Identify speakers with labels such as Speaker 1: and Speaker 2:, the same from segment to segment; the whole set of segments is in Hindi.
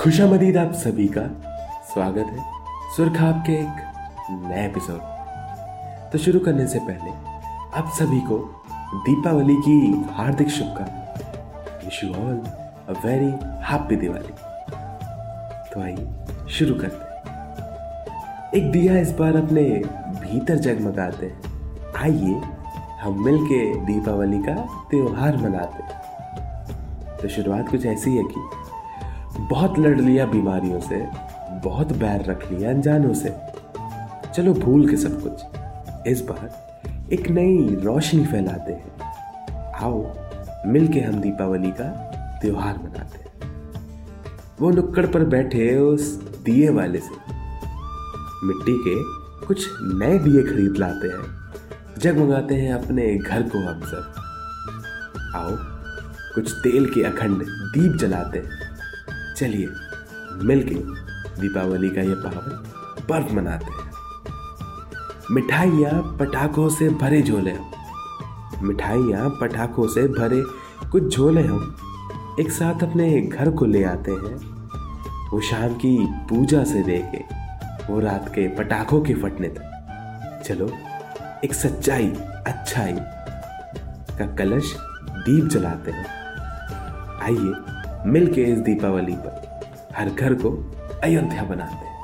Speaker 1: खुशामदीद आप सभी का स्वागत है। सुरखाब के एक नए एपिसोड तो शुरू करने से पहले, आप सभी को दीपावली की हार्दिक शुभकामनाएँ। You all a very happy Diwali. तो आइए, शुरू करते हैं। एक दिया इस बार अपने भीतर जगमगाते हैं। आइए, हम मिलके दीपावली का त्योहार मनाते हैं। तो शुरुआत कुछ ऐसी है कि बहुत लड़ लिया बीमारियों से, बहुत बैर रख लिया अनजानों से। चलो भूल के सब कुछ। इस बार एक नई रोशनी फैलाते हैं। आओ, मिलके हम दीपावली का त्योहार मनाते हैं। वो नुक्कड़ पर बैठे उस दिए वाले से। मिट्टी के कुछ नए दिए खरीद लाते हैं। जगमगाते हैं अपने घर को हम सब। आओ, कुछ तेल के अखंड दीप जलाते हैं। चलिए, मिलके दीपावली का ये पावन पर्व मनाते हैं। मिठाइयाँ पटाखों से भरे झोले हम मिठाइयाँ पटाखों से भरे कुछ झोले हम एक साथ अपने घर को ले आते हैं। वो शाम की पूजा से लेके, वो रात के पटाखों के फटने तक। चलो, एक सच्चाई, अच्छाई का कलश दीप जलाते हैं। आइए मिलके इस दीपावली पर हर घर को अयोध्या बनाते हैं।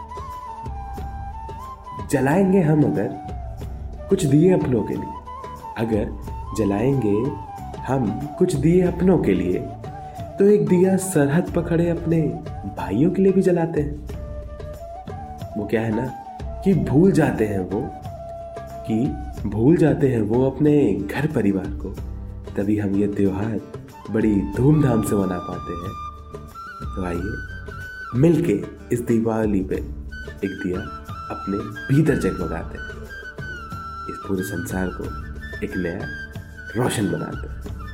Speaker 1: जलाएँगे हम अगर कुछ दिए अपनों के लिए। अगर जलाएँगे हम कुछ दिए अपनों के लिए तो एक दिया सरहद पर खड़े अपने भाइयों के लिए भी जलाते हैं। वो क्या है ना कि भूल जाते हैं वो, कि भूल जाते हैं वो अपने घर परिवार को। तभी हम ये त्यौहार बड़ी धूमधाम से मना पाते हैं। तो आइए, मिलके इस दीपावली पे एक दिया अपने भीतर जगमगाते हैं। इस पूरे संसार को एक नया रोशन बनाते हैं।